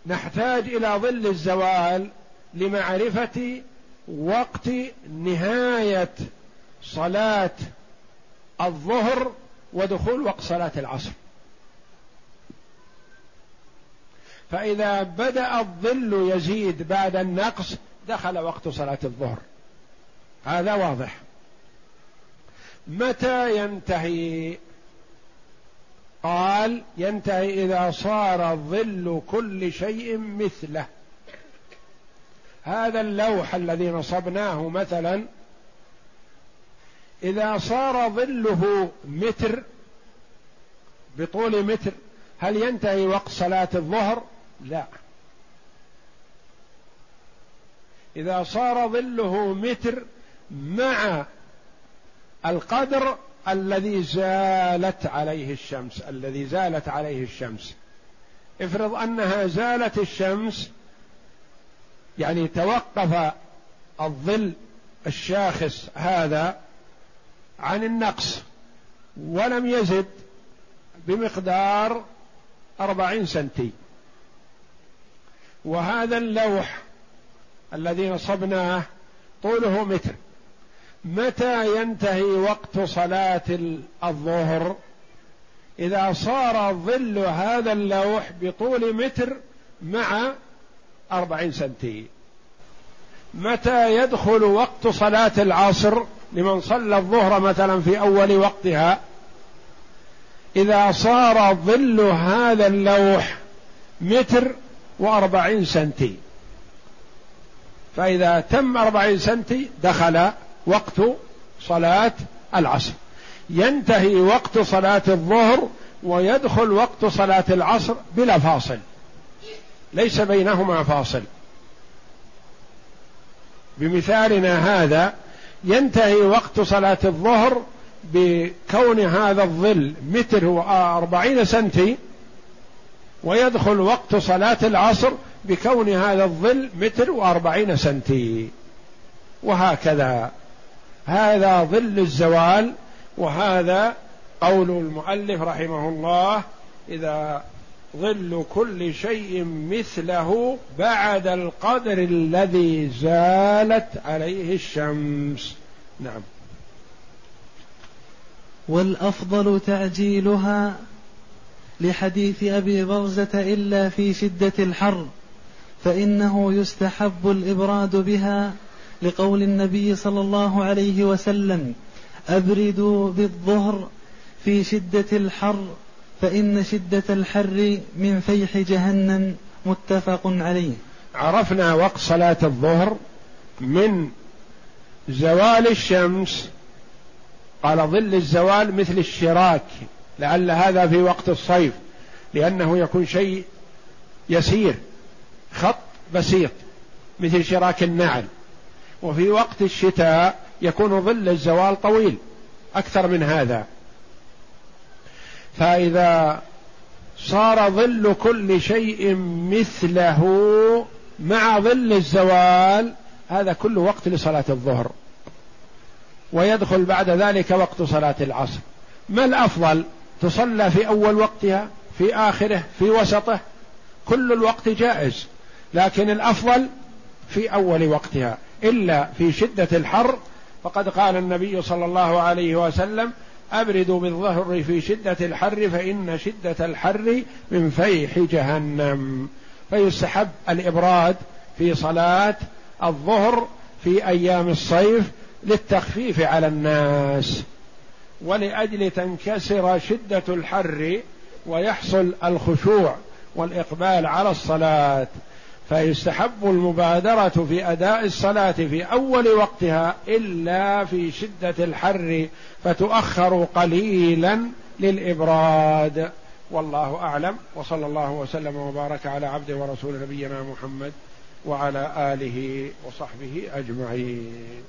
نحتاج إلى ظل الزوال لمعرفة وقت نهاية صلاة الظهر ودخول وقت صلاة العصر. فإذا بدأ الظل يزيد بعد النقص دخل وقت صلاة الظهر. هذا واضح. متى ينتهي؟ قال ينتهي إذا صار ظل كل شيء مثله. هذا اللوح الذي نصبناه مثلا إذا صار ظله متر بطول متر هل ينتهي وقت صلاة الظهر؟ لا. إذا صار ظله متر مع القدر الذي زالت عليه الشمس الذي زالت عليه الشمس. افرض أنها زالت الشمس يعني توقف الظل الشاخص هذا عن النقص ولم يزد بمقدار أربعين سنتي. وهذا اللوح الذي نصبناه طوله متر. متى ينتهي وقت صلاة الظهر؟ إذا صار ظل هذا اللوح بطول متر مع أربعين سنتي. متى يدخل وقت صلاة العصر؟ لمن صلى الظهر مثلا في أول وقتها. إذا صار ظل هذا اللوح متر وأربعين سنتي. فإذا تم أربعين سنتي دخل وقت صلاة العصر. ينتهي وقت صلاة الظهر ويدخل وقت صلاة العصر بلا فاصل. ليس بينهما فاصل. بمثالنا هذا ينتهي وقت صلاة الظهر بكون هذا الظل متر وأربعين سنتي ويدخل وقت صلاة العصر بكون هذا الظل متر وأربعين سنتي. وهكذا. هذا ظل الزوال وهذا قول المؤلف رحمه الله إذا ظل كل شيء مثله بعد القدر الذي زالت عليه الشمس. نعم. والأفضل تعجيلها لحديث أبي برزه إلا في شدة الحر. فإنه يستحب الإبراد بها لقول النبي صلى الله عليه وسلم أبردوا بالظهر في شدة الحر فإن شدة الحر من فيح جهنم متفق عليه. عرفنا وقت صلاة الظهر من زوال الشمس. قال ظل الزوال مثل الشراك لعل هذا في وقت الصيف لأنه يكون شيء يسير. خط بسيط مثل شراك النعل. وفي وقت الشتاء يكون ظل الزوال طويل أكثر من هذا. فإذا صار ظل كل شيء مثله مع ظل الزوال هذا كل وقت لصلاة الظهر. ويدخل بعد ذلك وقت صلاة العصر. ما الأفضل؟ تصلى في أول وقتها في آخره في وسطه؟ كل الوقت جائز. لكن الأفضل في أول وقتها. إلا في شدة الحر فقد قال النبي صلى الله عليه وسلم أبردوا بالظهر في شدة الحر فإن شدة الحر من فيح جهنم. فيستحب الإبراد في صلاة الظهر في أيام الصيف للتخفيف على الناس ولأجل تنكسر شدة الحر ويحصل الخشوع والإقبال على الصلاة. فيستحب المبادرة في أداء الصلاة في أول وقتها إلا في شدة الحر فتؤخر قليلا للإبراد. والله أعلم. وصلى الله وسلم وبارك على عبده ورسول نبينا محمد وعلى آله وصحبه أجمعين.